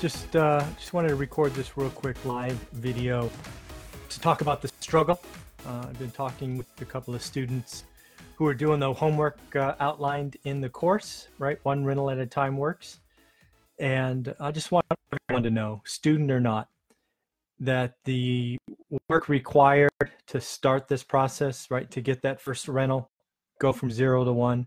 just uh, just wanted to record this real quick live video to talk about the struggle. Uh, I've been talking with a couple of students who are doing the homework uh, outlined in the course, right? One rental at a time works. And I just want everyone to know, student or not, that the work required to start this process, right, to get that first rental, go from zero to one,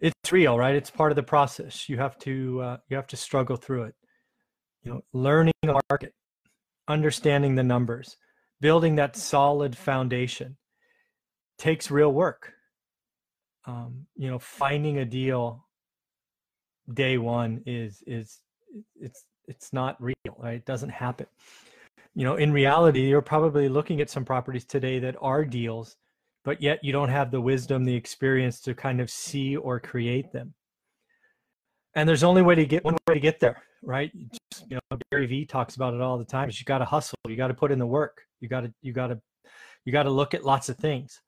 it's real right? It's part of the process. You have to uh, you have to struggle through it. You know learning the market understanding the numbers building that solid foundation takes real work. Um, you know finding a deal day one is is it's it's not real right? It doesn't happen. You know in reality you're probably looking at some properties today that are deals but yet you don't have the wisdom, the experience to kind of see or create them. And there's only way to get one way to get there, right? Just, you know, Gary Vee talks about it all the time. Is you got to hustle, you got to put in the work, you got to you got to you got to look at lots of things.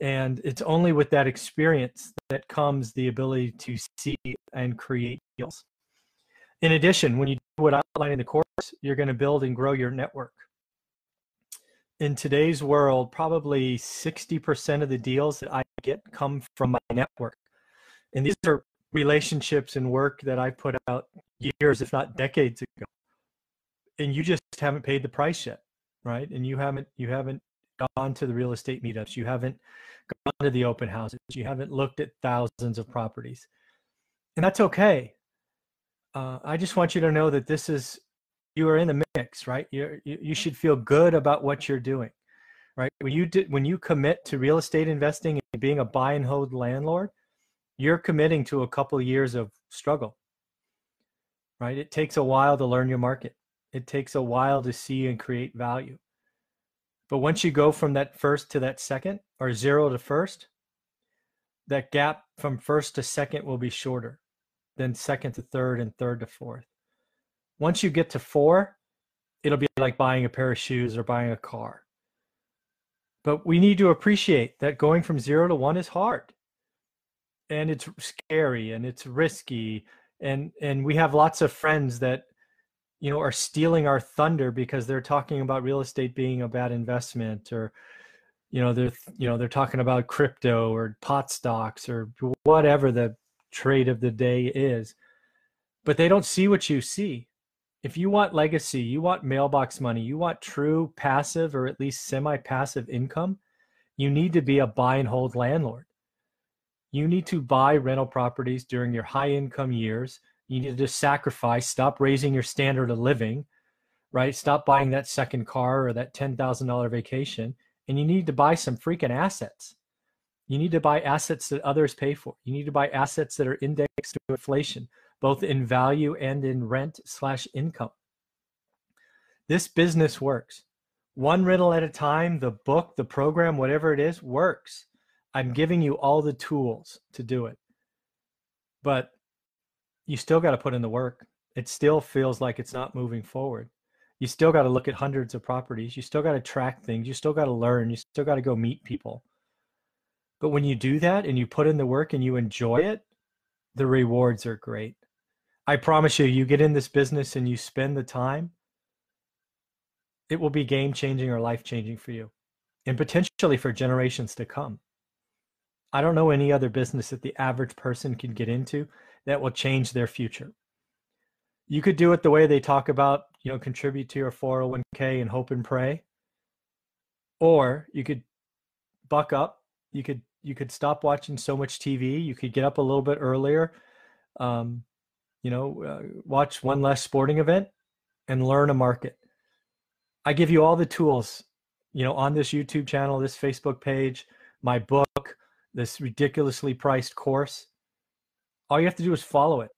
And it's only with that experience that comes the ability to see and create deals. In addition, when you do what I outline in the course, you're going to build and grow your network in today's world, probably 60% of the deals that I get come from my network. And these are relationships and work that I put out years, if not decades ago. And you just haven't paid the price yet, right? And you haven't you haven't gone to the real estate meetups, you haven't gone to the open houses, you haven't looked at thousands of properties. And that's okay. Uh, I just want you to know that this is you are in the mix, right? You're, you you mm-hmm. should feel good about what you're doing, right? When you did when you commit to real estate investing and being a buy and hold landlord, you're committing to a couple of years of struggle, right? It takes a while to learn your market. It takes a while to see and create value. But once you go from that first to that second, or zero to first, that gap from first to second will be shorter than second to third and third to fourth once you get to four, it'll be like buying a pair of shoes or buying a car. But we need to appreciate that going from zero to one is hard. And it's scary and it's risky. And and we have lots of friends that you know are stealing our thunder because they're talking about real estate being a bad investment or you know they're you know they're talking about crypto or pot stocks or whatever the trade of the day is but they don't see what you see if you want legacy, you want mailbox money, you want true passive or at least semi passive income, you need to be a buy and hold landlord. You need to buy rental properties during your high income years. You need to sacrifice, stop raising your standard of living, right? Stop buying that second car or that $10,000 vacation. And you need to buy some freaking assets. You need to buy assets that others pay for. You need to buy assets that are indexed to inflation both in value and in rent slash income. This business works. One rental at a time, the book, the program, whatever it is, works. I'm giving you all the tools to do it. But you still got to put in the work. It still feels like it's not moving forward. You still got to look at hundreds of properties. You still got to track things. You still got to learn. You still got to go meet people. But when you do that and you put in the work and you enjoy it, the rewards are great. I promise you, you get in this business and you spend the time, it will be game changing or life changing for you and potentially for generations to come. I don't know any other business that the average person can get into that will change their future. You could do it the way they talk about you know, contribute to your 401k and hope and pray. Or you could buck up. You could you could stop watching so much TV. You could get up a little bit earlier. Um, you know, uh, watch one less sporting event and learn a market. I give you all the tools, you know, on this YouTube channel, this Facebook page, my book, this ridiculously priced course. All you have to do is follow it.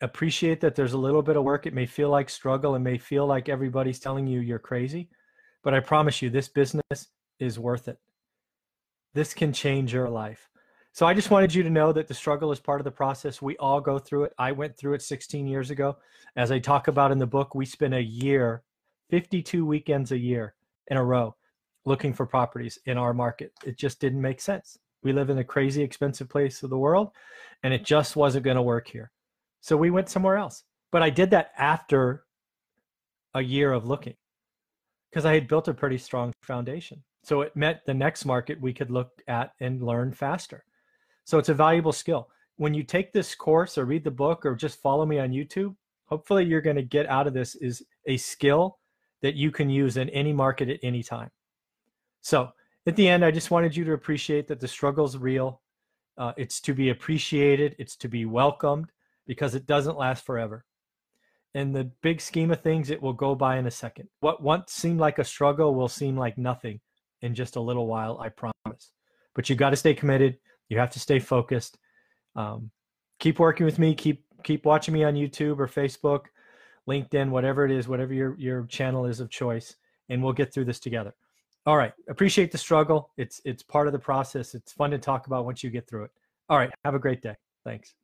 Appreciate that there's a little bit of work. It may feel like struggle. It may feel like everybody's telling you you're crazy, but I promise you, this business is worth it. This can change your life. So I just wanted you to know that the struggle is part of the process. We all go through it. I went through it 16 years ago. As I talk about in the book, we spent a year, 52 weekends a year in a row looking for properties in our market. It just didn't make sense. We live in a crazy expensive place of the world and it just wasn't going to work here. So we went somewhere else. But I did that after a year of looking because I had built a pretty strong foundation. So it meant the next market we could look at and learn faster. So it's a valuable skill. When you take this course or read the book or just follow me on YouTube, hopefully you're going to get out of this is a skill that you can use in any market at any time. So at the end, I just wanted you to appreciate that the struggle is real. Uh, it's to be appreciated. It's to be welcomed because it doesn't last forever. In the big scheme of things, it will go by in a second. What once seemed like a struggle will seem like nothing in just a little while, I promise. But you got to stay committed. You have to stay focused. Um, keep working with me. Keep keep watching me on YouTube or Facebook, LinkedIn, whatever it is, whatever your your channel is of choice, and we'll get through this together. All right. Appreciate the struggle. It's it's part of the process. It's fun to talk about once you get through it. All right. Have a great day. Thanks.